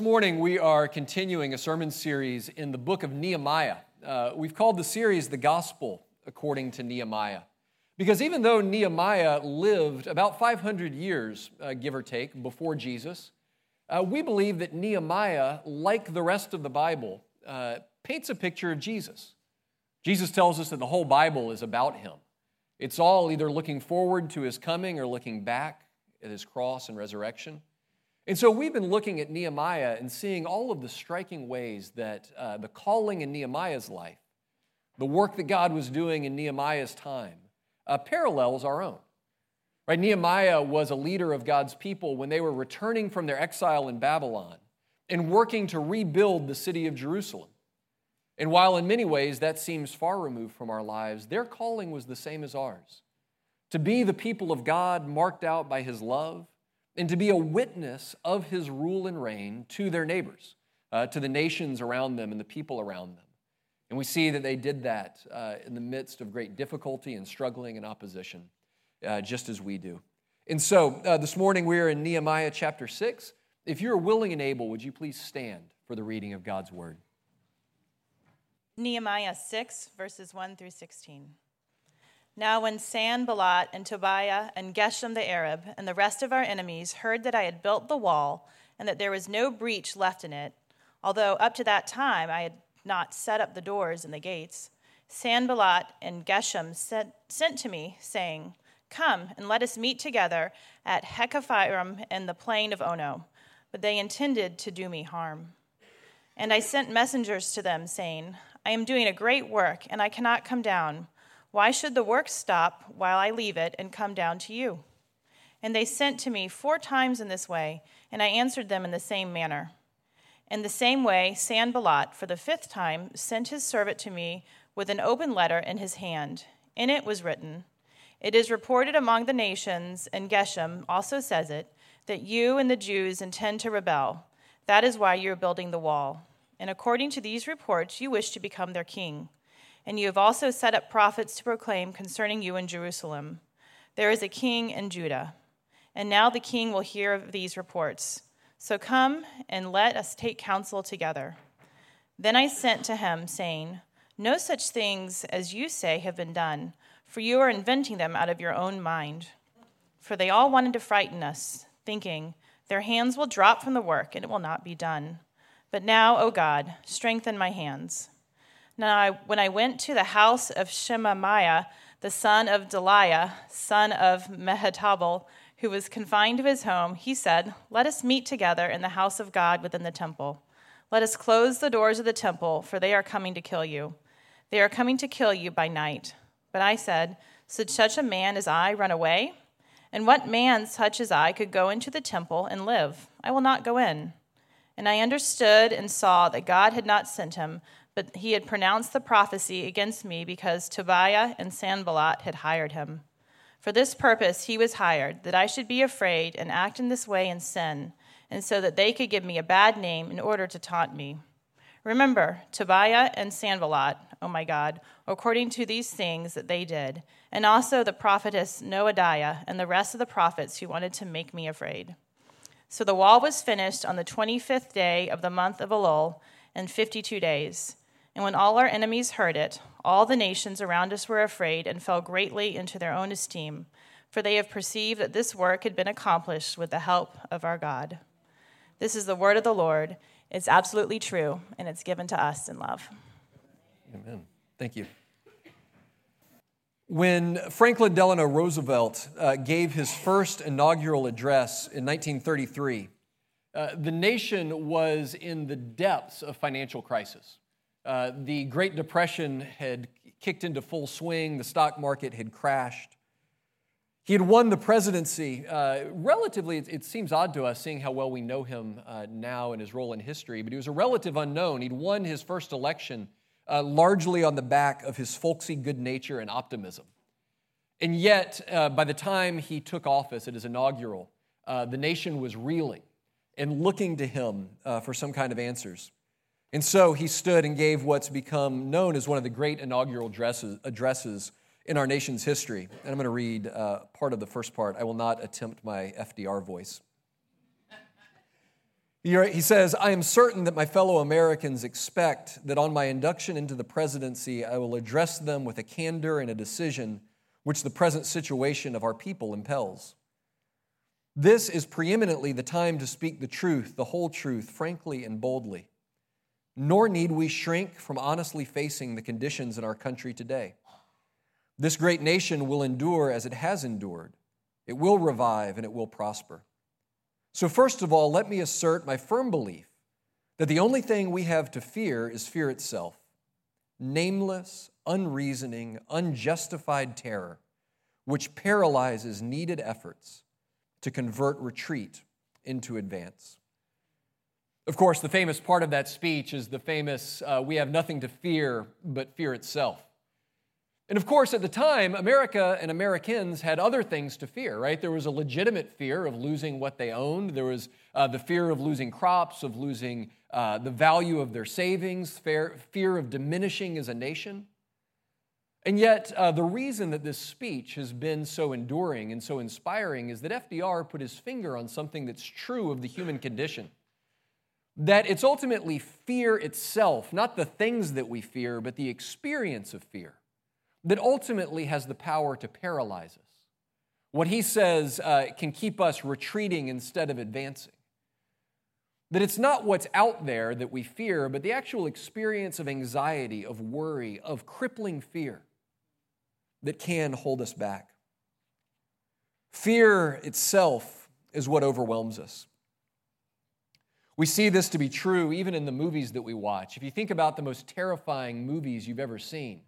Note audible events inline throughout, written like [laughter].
This morning, we are continuing a sermon series in the book of Nehemiah. Uh, we've called the series The Gospel According to Nehemiah. Because even though Nehemiah lived about 500 years, uh, give or take, before Jesus, uh, we believe that Nehemiah, like the rest of the Bible, uh, paints a picture of Jesus. Jesus tells us that the whole Bible is about him. It's all either looking forward to his coming or looking back at his cross and resurrection. And so we've been looking at Nehemiah and seeing all of the striking ways that uh, the calling in Nehemiah's life, the work that God was doing in Nehemiah's time, uh, parallels our own. Right? Nehemiah was a leader of God's people when they were returning from their exile in Babylon and working to rebuild the city of Jerusalem. And while in many ways that seems far removed from our lives, their calling was the same as ours to be the people of God marked out by his love and to be a witness of his rule and reign to their neighbors, uh, to the nations around them and the people around them. And we see that they did that uh, in the midst of great difficulty and struggling and opposition, uh, just as we do. And so uh, this morning we are in Nehemiah chapter 6. If you're willing and able, would you please stand for the reading of God's word? Nehemiah 6, verses 1 through 16. Now, when Sanballat and Tobiah and Geshem the Arab and the rest of our enemies heard that I had built the wall and that there was no breach left in it, although up to that time I had not set up the doors and the gates, Sanballat and Geshem sent, sent to me, saying, Come and let us meet together at Hakkephirim in the plain of Ono. But they intended to do me harm. And I sent messengers to them, saying, I am doing a great work, and I cannot come down. Why should the work stop while I leave it and come down to you? And they sent to me four times in this way, and I answered them in the same manner. In the same way, Sanballat, for the fifth time, sent his servant to me with an open letter in his hand. In it was written, It is reported among the nations, and Geshem also says it, that you and the Jews intend to rebel. That is why you are building the wall. And according to these reports, you wish to become their king. And you have also set up prophets to proclaim concerning you in Jerusalem there is a king in Judah. And now the king will hear of these reports. So come and let us take counsel together. Then I sent to him, saying, No such things as you say have been done, for you are inventing them out of your own mind. For they all wanted to frighten us, thinking, Their hands will drop from the work, and it will not be done. But now, O God, strengthen my hands. Now, I, when I went to the house of Shemaiah, the son of Delaiah, son of Mehetabel, who was confined to his home, he said, Let us meet together in the house of God within the temple. Let us close the doors of the temple, for they are coming to kill you. They are coming to kill you by night. But I said, Should such a man as I run away? And what man such as I could go into the temple and live? I will not go in. And I understood and saw that God had not sent him but he had pronounced the prophecy against me because Tobiah and Sanballat had hired him. For this purpose he was hired, that I should be afraid and act in this way in sin, and so that they could give me a bad name in order to taunt me. Remember, Tobiah and Sanballat, oh my God, according to these things that they did, and also the prophetess Noadiah and the rest of the prophets who wanted to make me afraid. So the wall was finished on the 25th day of the month of Elul, in 52 days. And when all our enemies heard it, all the nations around us were afraid and fell greatly into their own esteem, for they have perceived that this work had been accomplished with the help of our God. This is the word of the Lord. It's absolutely true, and it's given to us in love. Amen. Thank you. When Franklin Delano Roosevelt uh, gave his first inaugural address in 1933, uh, the nation was in the depths of financial crisis. Uh, the Great Depression had kicked into full swing, the stock market had crashed. He had won the presidency. Uh, relatively, it, it, seems odd to us seeing how well we know him uh, now and his role in history, but he was a relative unknown. He'd won his first election uh, largely on the back of his folksy good nature and optimism. And yet, uh, by the time he took office at his inaugural, uh, the nation was reeling and looking to him for some kind of answers. And so he stood and gave what's become known as one of the great inaugural addresses, addresses in our nation's history. And I'm going to read uh, part of the first part. I will not attempt my FDR voice. He says, I am certain that my fellow Americans expect that on my induction into the presidency, I will address them with a candor and a decision which the present situation of our people impels. This is preeminently the time to speak the truth, the whole truth, frankly and boldly. Nor need we shrink from honestly facing the conditions in our country today. This great nation will endure as it has endured. It will revive and it will prosper. So, first of all, let me assert my firm belief that the only thing we have to fear is fear itself nameless, unreasoning, unjustified terror, which paralyzes needed efforts to convert retreat into advance. Of course, the famous part of that speech is the famous, uh, we have nothing to fear but fear itself. And of course, at the time, America and Americans had other things to fear, right? There was a legitimate fear of losing what they owned. There was uh, the fear of losing crops, of losing uh, the value of their savings, fear, fear of diminishing as a nation. And yet, uh, the reason that this speech has been so enduring and so inspiring is that FDR put his finger on something that's true of the human condition. That it's ultimately fear itself, not the things that we fear, but the experience of fear that ultimately has the power to paralyze us. What he says uh, can keep us retreating instead of advancing. That it's not what's out there that we fear, but the actual experience of anxiety, of worry, of crippling fear that can hold us back. Fear itself is what overwhelms us. We see this to be true even in the movies that we watch. If you think about the most terrifying movies you've ever seen,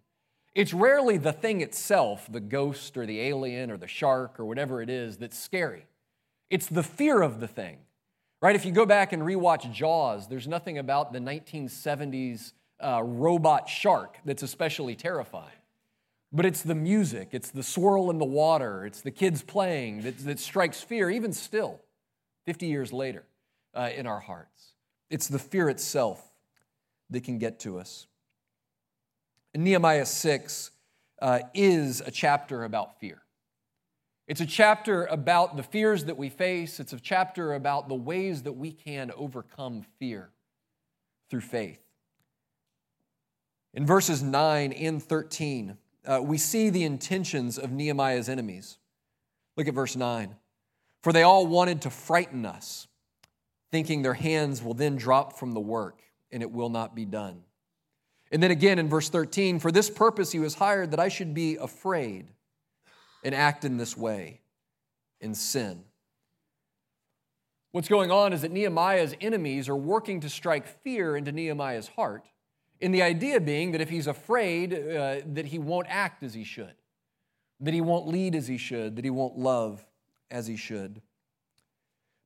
it's rarely the thing itself, the ghost or the alien or the shark or whatever it is, that's scary. It's the fear of the thing, right? If you go back and rewatch Jaws, there's nothing about the 1970s uh, robot shark that's especially terrifying. But it's the music, it's the swirl in the water, it's the kids playing that, that strikes fear, even still, 50 years later, uh, in our hearts. It's the fear itself that can get to us. Nehemiah 6 uh, is a chapter about fear. It's a chapter about the fears that we face. It's a chapter about the ways that we can overcome fear through faith. In verses 9 and 13, uh, we see the intentions of Nehemiah's enemies. Look at verse 9. For they all wanted to frighten us, thinking their hands will then drop from the work and it will not be done. And then again in verse 13, for this purpose he was hired that I should be afraid and act in this way in sin. What's going on is that Nehemiah's enemies are working to strike fear into Nehemiah's heart, in the idea being that if he's afraid, uh, that he won't act as he should, that he won't lead as he should, that he won't love as he should.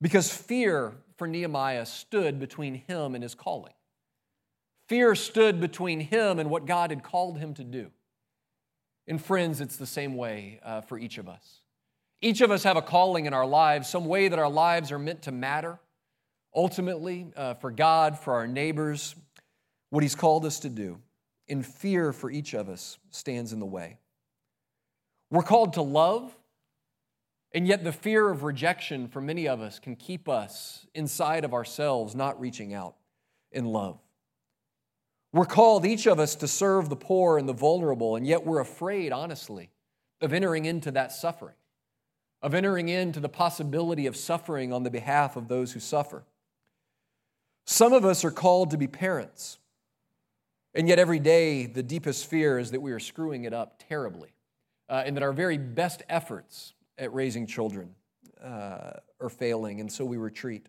Because fear for Nehemiah stood between him and his calling. Fear stood between him and what God had called him to do. And friends, it's the same way uh, for each of us. Each of us have a calling in our lives, some way that our lives are meant to matter, ultimately, uh, for God, for our neighbors, what He's called us to do. And fear for each of us stands in the way. We're called to love, and yet the fear of rejection for many of us can keep us inside of ourselves, not reaching out in love. We're called, each of us, to serve the poor and the vulnerable, and yet we're afraid, honestly, of entering into that suffering, of entering into the possibility of suffering on the behalf of those who suffer. Some of us are called to be parents, and yet every day the deepest fear is that we are screwing it up terribly, uh, and that our very best efforts at raising children uh, are failing, and so we retreat.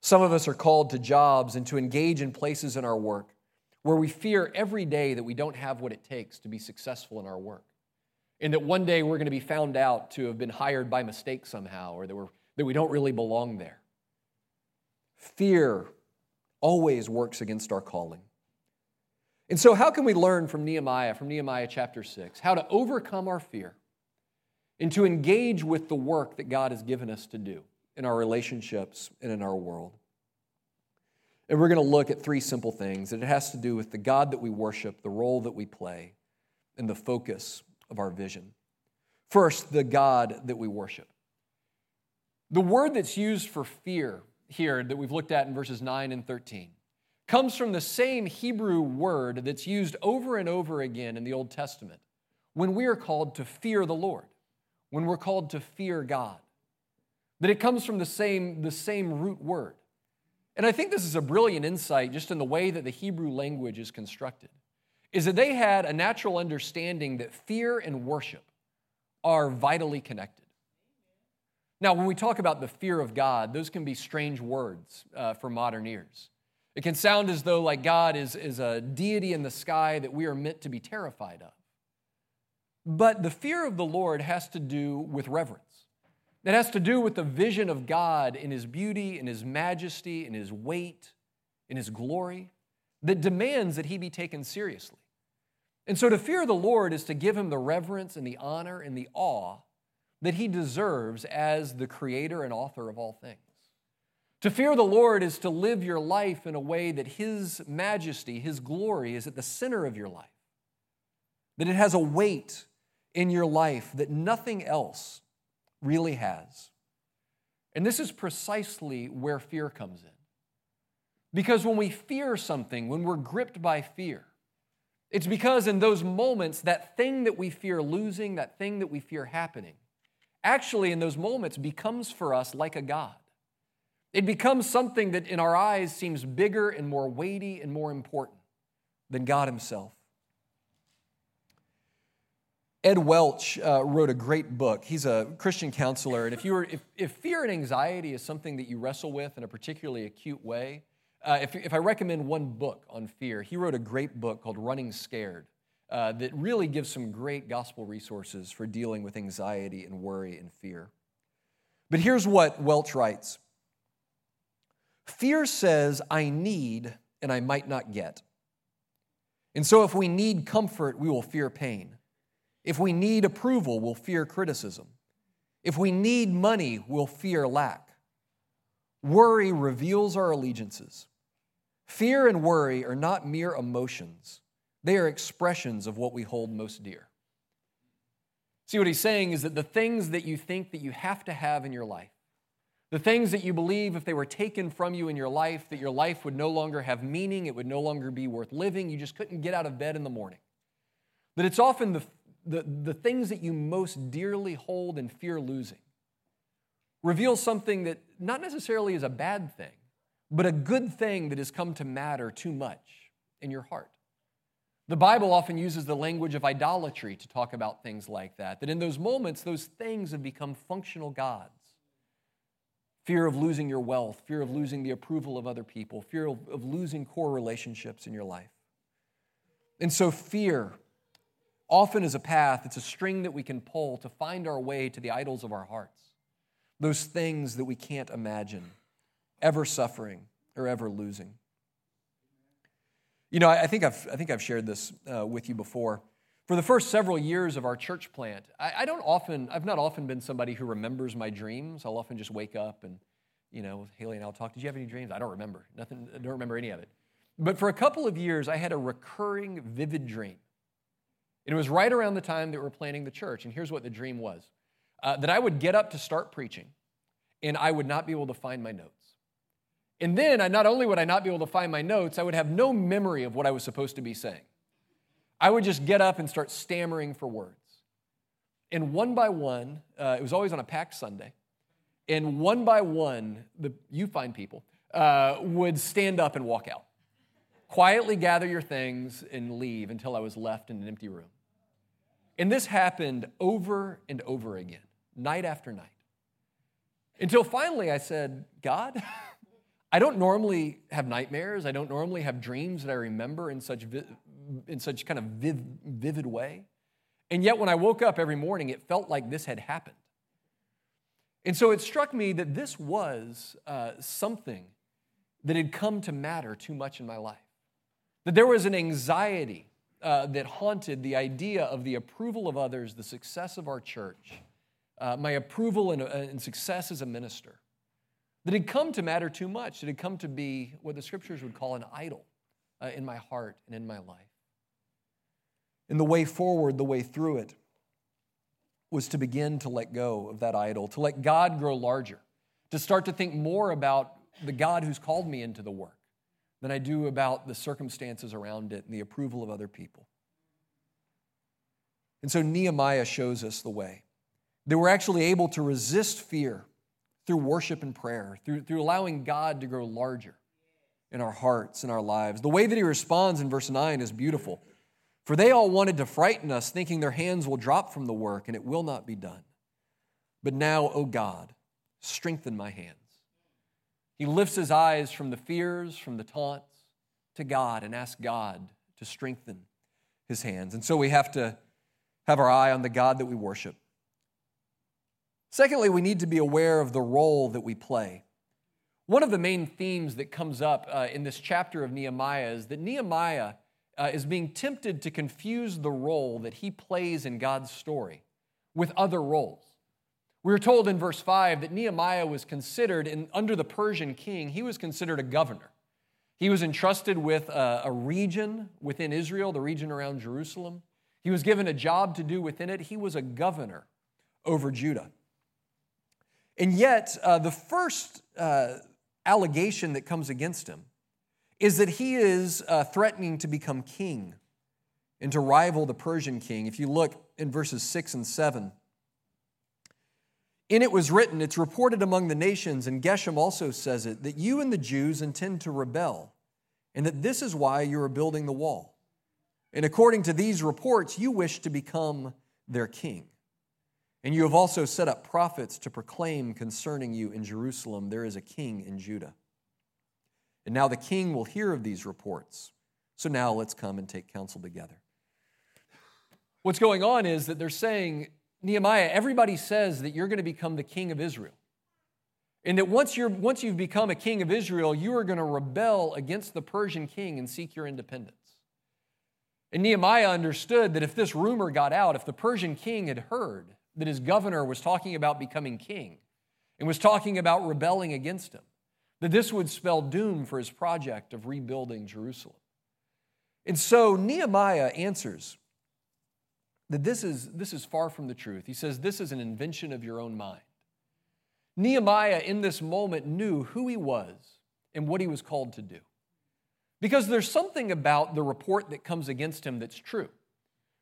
Some of us are called to jobs and to engage in places in our work where we fear every day that we don't have what it takes to be successful in our work. and that one day we're going to be found out to have been hired by mistake somehow or that, we're, that we don't really belong there. Fear always works against our calling. And so, how can we learn from Nehemiah, from Nehemiah chapter 6, how to overcome our fear and to engage with the work that God has given us to do in our relationships and in our world? And we're going to look at three simple things, and it has to do with the God that we worship, the role that we play, and the focus of our vision. First, the God that we worship. The word that's used for fear here that we've looked at in verses 9 and 13 comes from the same Hebrew word that's used over and over again in the Old Testament when we are called to fear the Lord, when we're called to fear God. That it comes from the same, the same root word. And I think this is a brilliant insight just in the way that the Hebrew language is constructed, is that they had a natural understanding that fear and worship are vitally connected. Now, when we talk about the fear of God, those can be strange words uh, for modern ears. It can sound as though like God is, is a deity in the sky that we are meant to be terrified of. But the fear of the Lord has to do with reverence. It has to do with the vision of God in His beauty, in His majesty, in His weight, in His glory, that demands that He be taken seriously. And so to fear the Lord is to give Him the reverence and the honor and the awe that He deserves as the creator and author of all things. To fear the Lord is to live your life in a way that His majesty, His glory is at the center of your life, that it has a weight in your life that nothing else really has. And this is precisely where fear comes in. Because when we fear something, when we're gripped by fear, it's because in those moments, that thing that we fear losing, that thing that we fear happening, actually in those moments becomes for us like a God. It becomes something that in our eyes seems bigger and more weighty and more important than God Himself. Ed Welch uh, wrote a great book. He's a Christian counselor, and if, you were, if, if fear and anxiety is something that you wrestle with in a particularly acute way, uh, if, if I recommend one book on fear, he wrote a great book called Running Scared uh, that really gives some great gospel resources for dealing with anxiety and worry and fear. But here's what Welch writes Fear says, I need and I might not get. And so if we need comfort, we will fear pain. If we need approval, we'll fear criticism. If we need money, we'll fear lack. Worry reveals our allegiances. Fear and worry are not mere emotions, they are expressions of what we hold most dear. See, what he's saying is that the things that you think that you have to have in your life, the things that you believe if they were taken from you in your life, that your life would no longer have meaning, it would no longer be worth living, you just couldn't get out of bed in the morning. That it's often the the, the things that you most dearly hold and fear losing reveals something that not necessarily is a bad thing, but a good thing that has come to matter too much in your heart. The Bible often uses the language of idolatry to talk about things like that, that in those moments, those things have become functional gods. Fear of losing your wealth, fear of losing the approval of other people, fear of, of losing core relationships in your life. And so, fear often is a path, it's a string that we can pull to find our way to the idols of our hearts, those things that we can't imagine ever suffering or ever losing. You know, I think I've, I think I've shared this uh, with you before. For the first several years of our church plant, I, I don't often, I've not often been somebody who remembers my dreams. I'll often just wake up and, you know, Haley and I'll talk. Did you have any dreams? I don't remember. Nothing, I don't remember any of it. But for a couple of years, I had a recurring, vivid dream it was right around the time that we were planning the church. And here's what the dream was uh, that I would get up to start preaching, and I would not be able to find my notes. And then, I, not only would I not be able to find my notes, I would have no memory of what I was supposed to be saying. I would just get up and start stammering for words. And one by one, uh, it was always on a packed Sunday, and one by one, the you find people uh, would stand up and walk out. Quietly gather your things and leave until I was left in an empty room. And this happened over and over again, night after night. Until finally I said, God, [laughs] I don't normally have nightmares. I don't normally have dreams that I remember in such, vi- in such kind of viv- vivid way. And yet, when I woke up every morning, it felt like this had happened. And so it struck me that this was uh, something that had come to matter too much in my life. That there was an anxiety uh, that haunted the idea of the approval of others, the success of our church, uh, my approval and, uh, and, success as a minister. That had come to matter too much. It had come to be what the scriptures would call an idol uh, in my heart and in my life. And the way forward, the way through it, was to begin to let go of that idol, to let God grow larger, to start to think more about the God who's called me into the work than I do about the circumstances around it and the approval of other people. And so Nehemiah shows us the way. They were actually able to resist fear through worship and prayer, through, through allowing God to grow larger in our hearts and our lives. The way that he responds in verse 9 is beautiful. For they all wanted to frighten us, thinking their hands will drop from the work and it will not be done. But now, O God, strengthen my hands. He lifts his eyes from the fears, from the taunts, to God and asks God to strengthen his hands. And so we have to have our eye on the God that we worship. Secondly, we need to be aware of the role that we play. One of the main themes that comes up uh, in this chapter of Nehemiah is that Nehemiah uh, is being tempted to confuse the role that he plays in God's story with other roles. We are told in verse 5 that Nehemiah was considered, in, under the Persian king, he was considered a governor. He was entrusted with a, a region within Israel, the region around Jerusalem. He was given a job to do within it. He was a governor over Judah. And yet, uh, the first uh, allegation that comes against him is that he is uh, threatening to become king and to rival the Persian king. If you look in verses 6 and 7, in it was written, it's reported among the nations, and Geshem also says it, that you and the Jews intend to rebel, and that this is why you are building the wall. And according to these reports, you wish to become their king. And you have also set up prophets to proclaim concerning you in Jerusalem, there is a king in Judah. And now the king will hear of these reports. So now let's come and take counsel together. What's going on is that they're saying, Nehemiah, everybody says that you're going to become the king of Israel. And that once, you're, once you've become a king of Israel, you are going to rebel against the Persian king and seek your independence. And Nehemiah understood that if this rumor got out, if the Persian king had heard that his governor was talking about becoming king and was talking about rebelling against him, that this would spell doom for his project of rebuilding Jerusalem. And so Nehemiah answers that this is, this is far from the truth. He says, This is an invention of your own mind. Nehemiah, in this moment, knew who he was and what he was called to do. Because there's something about the report that comes against him that's true.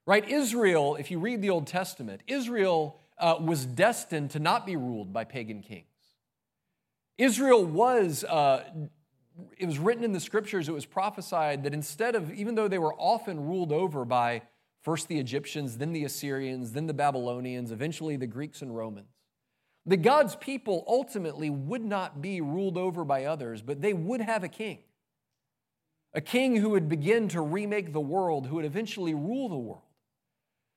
Right? Israel, if you read the Old Testament, Israel uh, was destined to not be ruled by pagan kings. Israel was, uh, it was written in the scriptures, it was prophesied that instead of, even though they were often ruled over by first the Egyptians, then the Assyrians, then the Babylonians, eventually the Greeks and Romans, that God's people ultimately would not be ruled over by others, but they would have a king. A king who would begin to remake the world, who would eventually rule the world.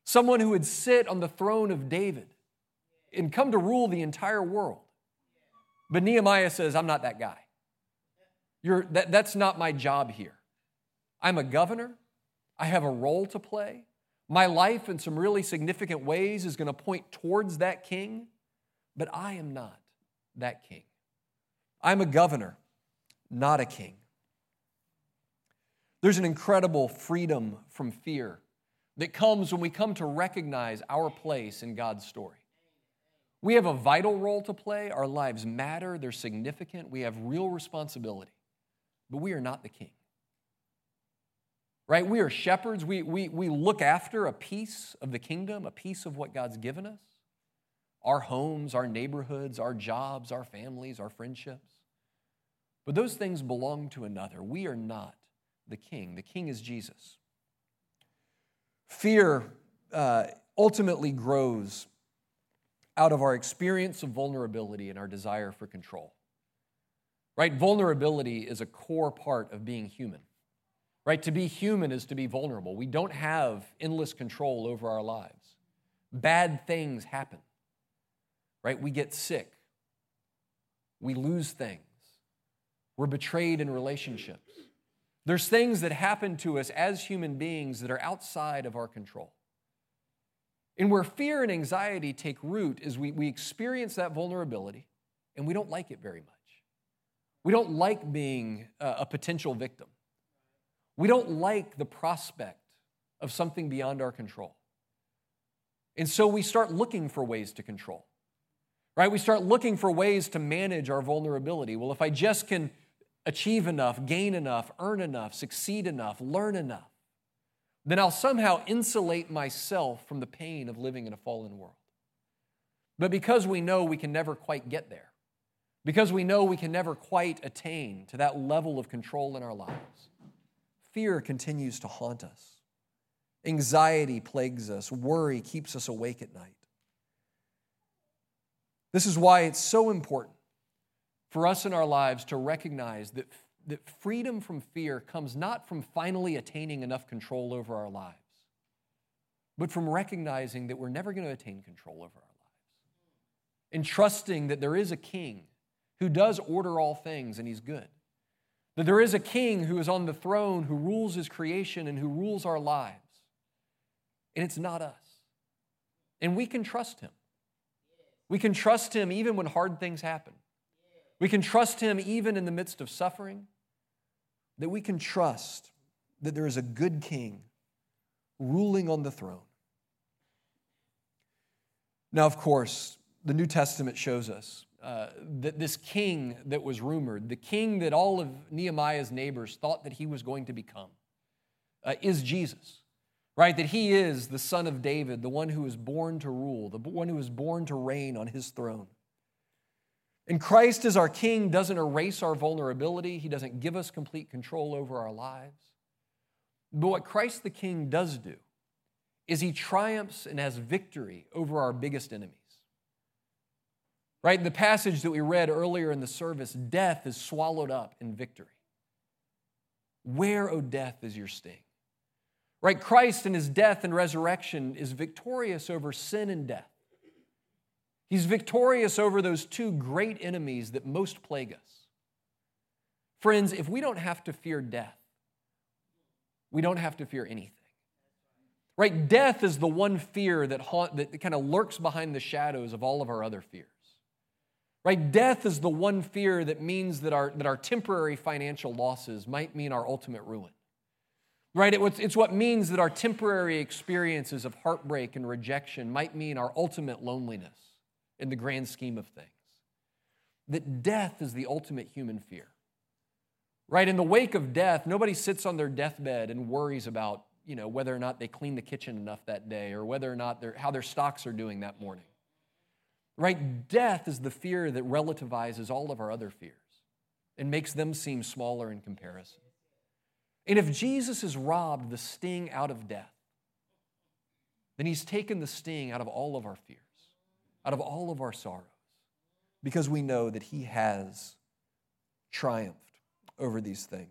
Someone who would sit on the throne of David and come to rule the entire world. But Nehemiah says, I'm not that guy. That, that's not my job here. I'm a governor. I have a role to play. My life, in some really significant ways, is going to point towards that king, but I am not that king. I'm a governor, not a king. There's an incredible freedom from fear that comes when we come to recognize our place in God's story. We have a vital role to play. Our lives matter, they're significant. We have real responsibility, but we are not the king. Right? We are shepherds. We, we, we look after a piece of the kingdom, a piece of what God's given us our homes, our neighborhoods, our jobs, our families, our friendships. But those things belong to another. We are not the king. The king is Jesus. Fear uh, ultimately grows out of our experience of vulnerability and our desire for control. Right? Vulnerability is a core part of being human. Right? To be human is to be vulnerable. We don't have endless control over our lives. Bad things happen. Right? We get sick. We lose things. We're betrayed in relationships. There's things that happen to us as human beings that are outside of our control. And where fear and anxiety take root is we, we experience that vulnerability and we don't like it very much. We don't like being a, a potential victim. We don't like the prospect of something beyond our control. And so we start looking for ways to control, right? We start looking for ways to manage our vulnerability. Well, if I just can achieve enough, gain enough, earn enough, succeed enough, learn enough, then I'll somehow insulate myself from the pain of living in a fallen world. But because we know we can never quite get there, because we know we can never quite attain to that level of control in our lives, fear continues to haunt us. Anxiety plagues us, worry keeps us awake at night. This is why it's so important for us in our lives to recognize that, that freedom from fear comes not from finally attaining enough control over our lives, but from recognizing that we're never going to attain control over our lives. And trusting that there is a king who does order all things and he's good. That there is a king who is on the throne, who rules his creation and who rules our lives. And it's not us. And we can trust him. We can trust him even when hard things happen. We can trust Him even in the midst of suffering, that we can trust that there is a good King ruling on the throne. Now, of course, the New Testament shows us uh, that this king that was rumored, the king that all of Nehemiah's neighbors thought that he was going to become, uh, is Jesus, right? That he is the son of David, the one who was born to rule, the one who was born to reign on his throne. And Christ as our King doesn't erase our vulnerability, He doesn't give us complete control over our lives. But what Christ the King does do is He triumphs and has victory over our biggest enemies. Right? In the passage that we read earlier in the service, death is swallowed up in victory. Where, O oh death, is your sting? Right? Christ in his death and resurrection is victorious over sin and death. He's victorious over those two great enemies that most plague us. Friends, if we don't have to fear death, we don't have to fear anything. Right? Death is the one fear that, haunt, that kind of lurks behind the shadows of all of our other fears. Right? Death is the one fear that means that our, that our temporary financial losses might mean our ultimate ruin. Right? It, it's what means that our temporary experiences of heartbreak and rejection might mean our ultimate loneliness in the grand scheme of things. That death is the ultimate human fear. Right? In the wake of death, nobody sits on their deathbed and worries about, you know, whether or not they cleaned the kitchen enough that day or whether or not how their stocks are doing that morning. Right? Death is the fear that relativizes all of our other fears and makes them seem smaller in comparison. And if Jesus has robbed the sting out of death, then he's taken the sting out of all of our fears out of all of our sorrows because we know that He has triumphed over these things.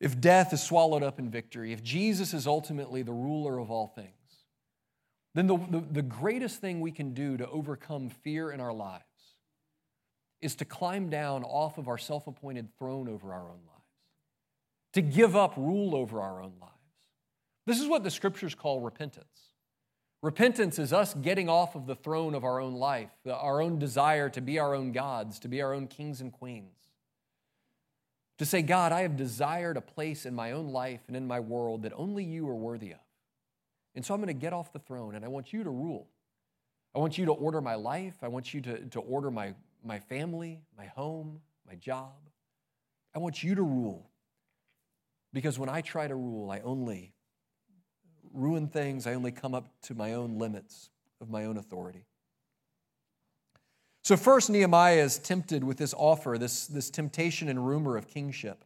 If death is swallowed up in victory, if Jesus is ultimately the ruler of all things, then the, the, the, greatest thing we can do to overcome fear in our lives is to climb down off of our self appointed throne over our own lives, to give up rule over our own lives. This is what the scriptures call repentance. Repentance is us getting off of the throne of our own life, our own desire to be our own gods, to be our own kings and queens. To say, God, I have desired a place in my own life and in my world that only you are worthy of. And so I'm going to get off the throne and I want you to rule. I want you to order my life. I want you to, to order my, my family, my home, my job. I want you to rule. Because when I try to rule, I only ruin things. I only come up to my own limits of my own authority. So, first, Nehemiah is tempted with this offer, this, this temptation and rumor of kingship.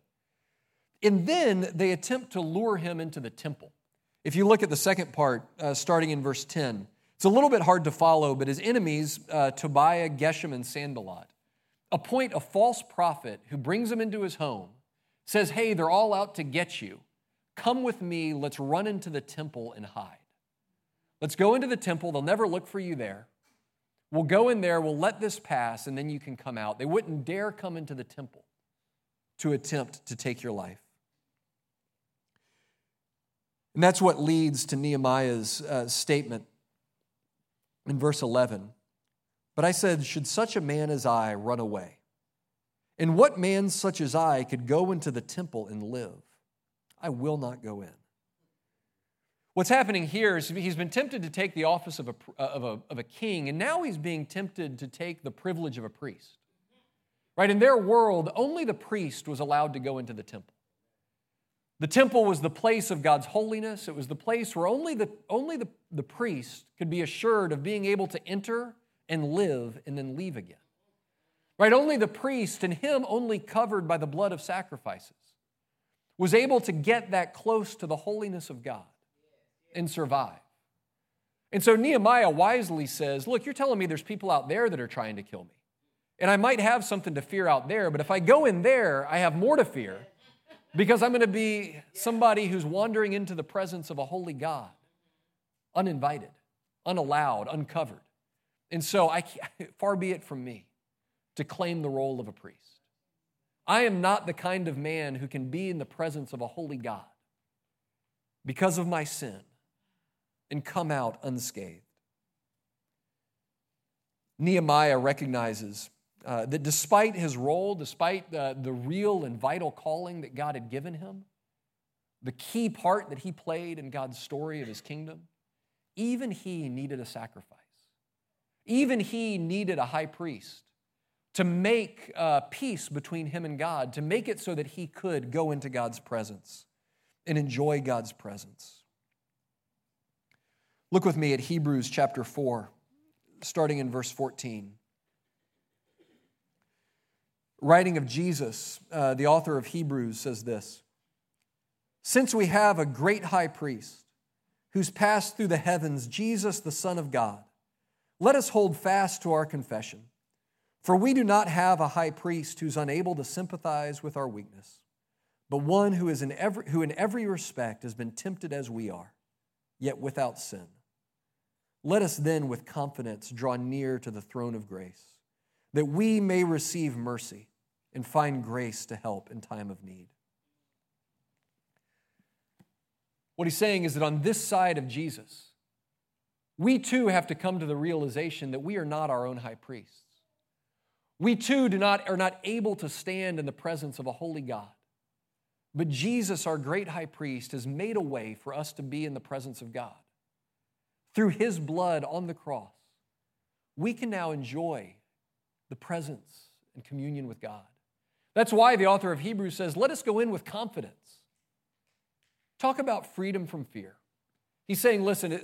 And then they attempt to lure him into the temple. If you look at the second part, uh, starting in verse 10, it's a little bit hard to follow, but his enemies, uh, Tobiah, Geshem, and Sanballat, appoint a false prophet who brings him into his home says, Hey, they're all out to get you. Come with me. Let's run into the temple and hide. Let's go into the temple. They'll never look for you there. We'll go in there, we'll let this pass, and then you can come out. They wouldn't dare come into the temple to attempt to take your life. And that's what leads to Nehemiah's uh, statement in verse 11. But I said, Should such a man as I run away? And what man such as I could go into the temple and live? I will not go in. What's happening here is he's been tempted to take the office of a, of, a, of a king, and now he's being tempted to take the privilege of a priest. Right? In their world, only the priest was allowed to go into the temple. The temple was the place of God's holiness. It was the place where only the, only the, the priest could be assured of being able to enter and live and then leave again. Right? Only the priest, and him only covered by the blood of sacrifices, was able to get that close to the holiness of God and survive. And so Nehemiah wisely says, Look, you're telling me there's people out there that are trying to kill me. And I might have something to fear out there, but if I go in there, I have more to fear because I'm going to be somebody who's wandering into the presence of a holy God, uninvited, unallowed, uncovered. And so, I, [laughs] far be it from me to claim the role of a priest. I am not the kind of man who can be in the presence of a holy God because of my sin and come out unscathed. Nehemiah recognizes uh, that despite his role, despite the, the real and vital calling that God had given him, the key part that he played in God's story of his kingdom, even he needed a sacrifice. Even he needed a high priest to make uh, peace between him and God, to make it so that he could go into God's presence and enjoy God's presence. Look with me at Hebrews chapter 4, starting in verse 14 writing of Jesus, uh, the author of Hebrews says this Since we have a great high priest who's passed through the heavens, Jesus, the Son of God, let us hold fast to our confession. For we do not have a high priest who's unable to sympathize with our weakness, but one who, is in every, who in every respect has been tempted as we are, yet without sin. Let us then with confidence draw near to the throne of grace that we may receive mercy and find grace to help in time of need. What he's saying is that on this side of Jesus, we too have to come to the realization that we are not our own high priests. We too do not, are not able to stand in the presence of a holy God. But Jesus, our great high priest, has made a way for us to be in the presence of God. Through his blood on the cross, we can now enjoy the presence and communion with God. That's why the author of Hebrews says, Let us go in with confidence. Talk about freedom from fear. He's saying, Listen,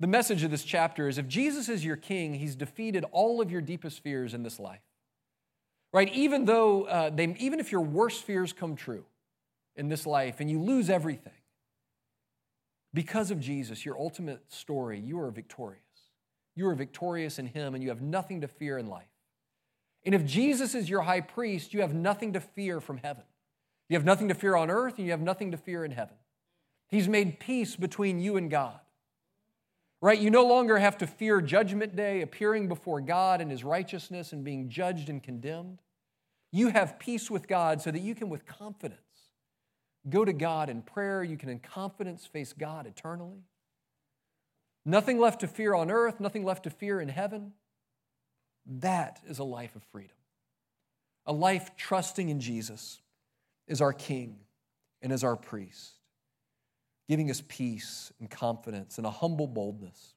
the message of this chapter is if Jesus is your king, he's defeated all of your deepest fears in this life. Right? Even though, uh, they, even if your worst fears come true in this life and you lose everything, because of Jesus, your ultimate story, you are victorious. You are victorious in him and you have nothing to fear in life. And if Jesus is your high priest, you have nothing to fear from heaven. You have nothing to fear on earth, and you have nothing to fear in heaven. He's made peace between you and God. Right? You no longer have to fear judgment day, appearing before God in his righteousness and being judged and condemned. You have peace with God so that you can, with confidence, go to God in prayer. You can, in confidence, face God eternally. Nothing left to fear on earth, nothing left to fear in heaven. That is a life of freedom. A life trusting in Jesus as our King and as our priest, giving us peace and confidence and a humble boldness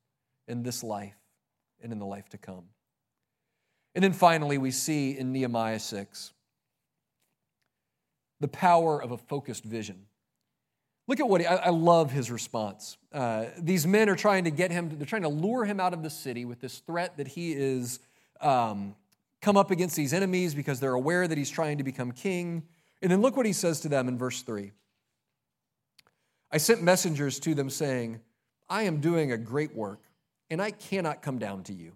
in this life and in the life to come. And then finally, we see in Nehemiah 6 the power of a focused vision. Look at what he, I, I love his response. Uh, these men are trying to get him, they're trying to lure him out of the city with this threat that he is um, come up against these enemies because they're aware that he's trying to become king. And then look what he says to them in verse 3 I sent messengers to them saying, I am doing a great work, and I cannot come down to you.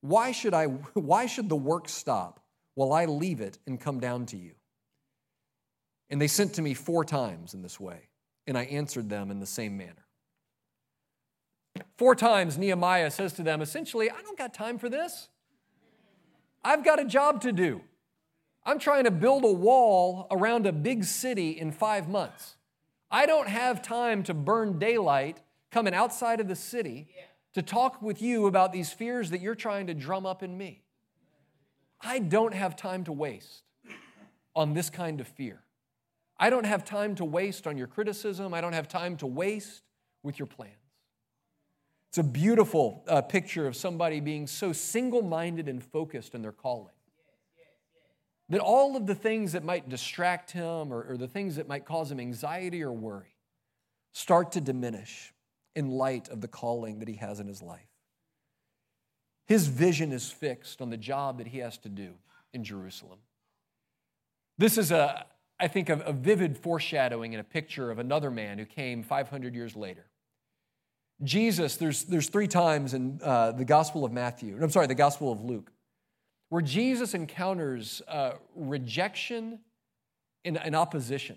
Why should, I, [laughs] why should the work stop while I leave it and come down to you? And they sent to me four times in this way, and I answered them in the same manner. Four times Nehemiah says to them, essentially, I don't got time for this. I've got a job to do. I'm trying to build a wall around a big city in five months. I don't have time to burn daylight coming outside of the city to talk with you about these fears that you're trying to drum up in me. I don't have time to waste on this kind of fear. I don't have time to waste on your criticism. I don't have time to waste with your plans. It's a beautiful uh, picture of somebody being so single minded and focused in their calling that all of the things that might distract him or, or the things that might cause him anxiety or worry start to diminish in light of the calling that he has in his life. His vision is fixed on the job that he has to do in Jerusalem. This is a, I think, a, a vivid foreshadowing and a picture of another man who came 500 years later. Jesus, there's, there's three times in uh, the Gospel of Matthew, I'm sorry, the Gospel of Luke, where Jesus encounters uh, rejection and, and, opposition.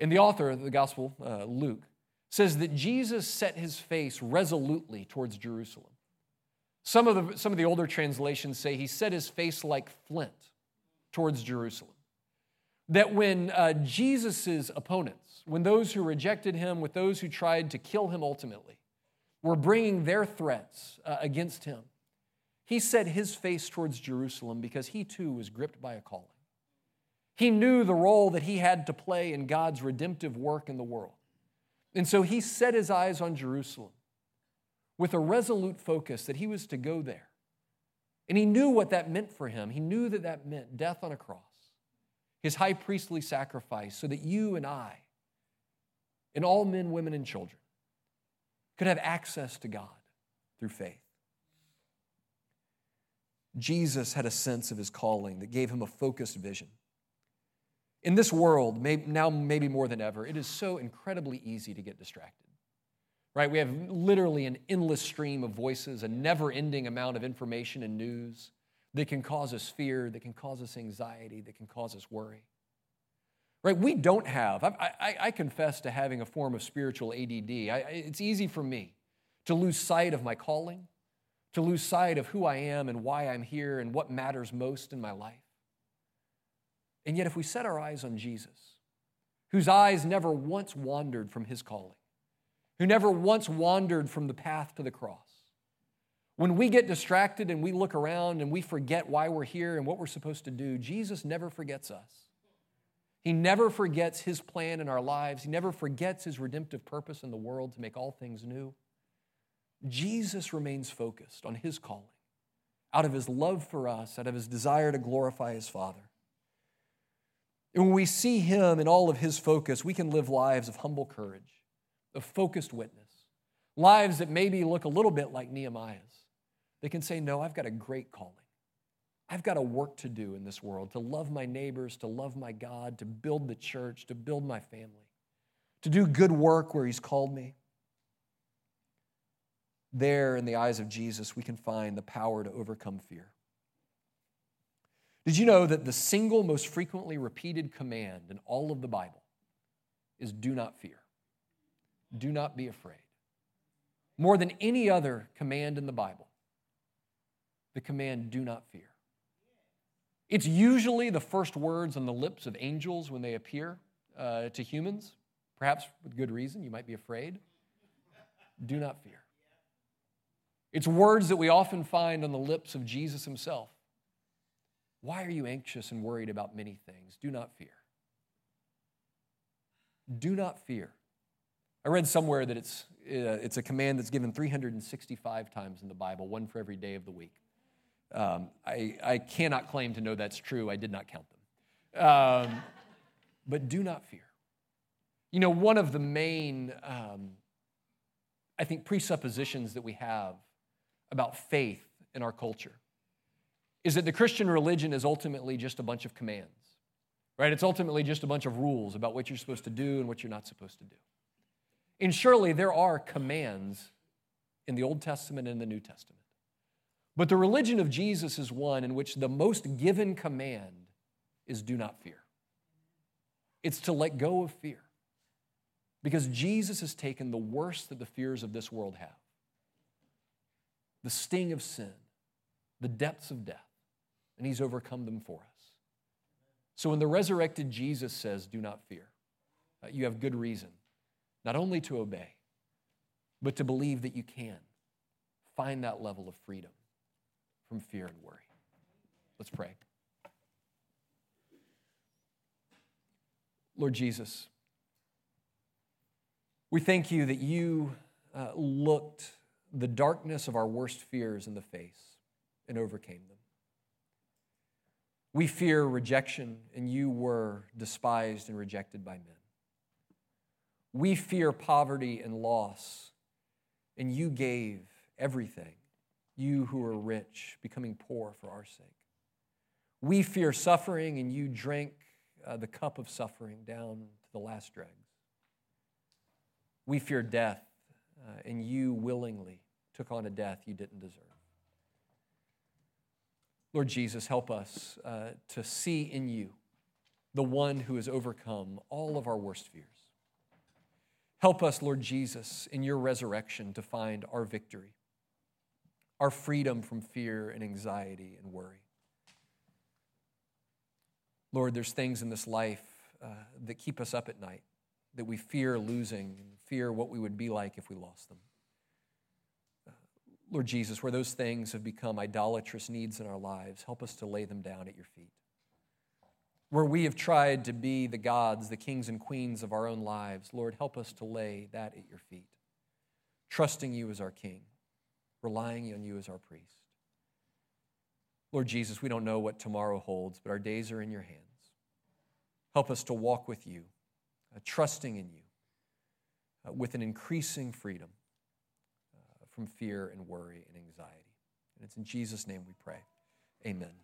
And the author of the Gospel, uh, Luke, says that Jesus set his face resolutely towards Jerusalem. Some of, the, some of the older translations say he set his face like flint towards Jerusalem. That when uh, Jesus' opponents, when those who rejected him, with those who tried to kill him ultimately, were bringing their threats uh, against him, he set his face towards Jerusalem because he too was gripped by a calling. He knew the role that he had to play in God's redemptive work in the world. And so he set his eyes on Jerusalem with a resolute focus that he was to go there. And he knew what that meant for him. He knew that that meant death on a cross, his high priestly sacrifice, so that you and I, and all men, women, and children, could have access to God through faith. Jesus had a sense of his calling that gave him a focused vision. In this world, now maybe more than ever, it is so incredibly easy to get distracted. Right? We have literally an endless stream of voices, a never ending amount of information and news that can cause us fear, that can cause us anxiety, that can cause us worry. Right? We don't have, I, I, I confess to having a form of spiritual ADD. I, it's easy for me to lose sight of my calling, to lose sight of who I am and why I'm here and what matters most in my life. And yet, if we set our eyes on Jesus, whose eyes never once wandered from his calling, who never once wandered from the path to the cross, when we get distracted and we look around and we forget why we're here and what we're supposed to do, Jesus never forgets us. He never forgets his plan in our lives. He never forgets his redemptive purpose in the world to make all things new. Jesus remains focused on his calling out of his love for us, out of his desire to glorify his Father. And when we see him in all of his focus, we can live lives of humble courage, of focused witness, lives that maybe look a little bit like Nehemiah's. They can say, No, I've got a great calling. I've got a work to do in this world to love my neighbors, to love my God, to build the church, to build my family, to do good work where he's called me. There, in the eyes of Jesus, we can find the power to overcome fear. Did you know that the single most frequently repeated command in all of the Bible is do not fear? Do not be afraid. More than any other command in the Bible, the command do not fear. It's usually the first words on the lips of angels when they appear uh, to humans, perhaps with good reason. You might be afraid. Do not fear. It's words that we often find on the lips of Jesus himself. Why are you anxious and worried about many things? Do not fear. Do not fear. I read somewhere that it's, uh, it's a command that's given 365 times in the Bible, one for every day of the week. Um, I, I cannot claim to know that's true. I did not count them. Um, but do not fear. You know, one of the main, um, I think, presuppositions that we have about faith in our culture is that the Christian religion is ultimately just a bunch of commands, right? It's ultimately just a bunch of rules about what you're supposed to do and what you're not supposed to do. And surely there are commands in the Old Testament and the New Testament. But the religion of Jesus is one in which the most given command is do not fear. It's to let go of fear. Because Jesus has taken the worst that the fears of this world have the sting of sin, the depths of death, and he's overcome them for us. So when the resurrected Jesus says, Do not fear, uh, you have good reason not only to obey, but to believe that you can find that level of freedom from fear and worry. Let's pray. Lord Jesus, we thank you that you uh, looked the darkness of our worst fears in the face and overcame them. We fear rejection, and you were despised and rejected by men. We fear poverty and loss, and you gave everything, you who are rich, becoming poor for our sake. We fear suffering, and you drank uh, the cup of suffering down to the last dregs. We fear death, uh, and you willingly took on a death you didn't deserve. Lord Jesus, help us uh, to see in you the one who has overcome all of our worst fears. Help us, Lord Jesus, in your resurrection to find our victory, our freedom from fear and anxiety and worry. Lord, there's things in this life uh, that keep us up at night, that we fear losing fear what we would be like if we lost them. Lord Jesus, where those things have become idolatrous needs in our lives, help us to lay them down at your feet. Where we have tried to be the gods, the kings and queens of our own lives, Lord, help us to lay that at your feet, trusting you as our king, relying on you as our priest. Lord Jesus, we don't know what tomorrow holds, but our days are in your hands. Help us to walk with you, uh, trusting in you, uh, with an increasing freedom from fear and worry and anxiety. And it's in Jesus' name we pray. Amen.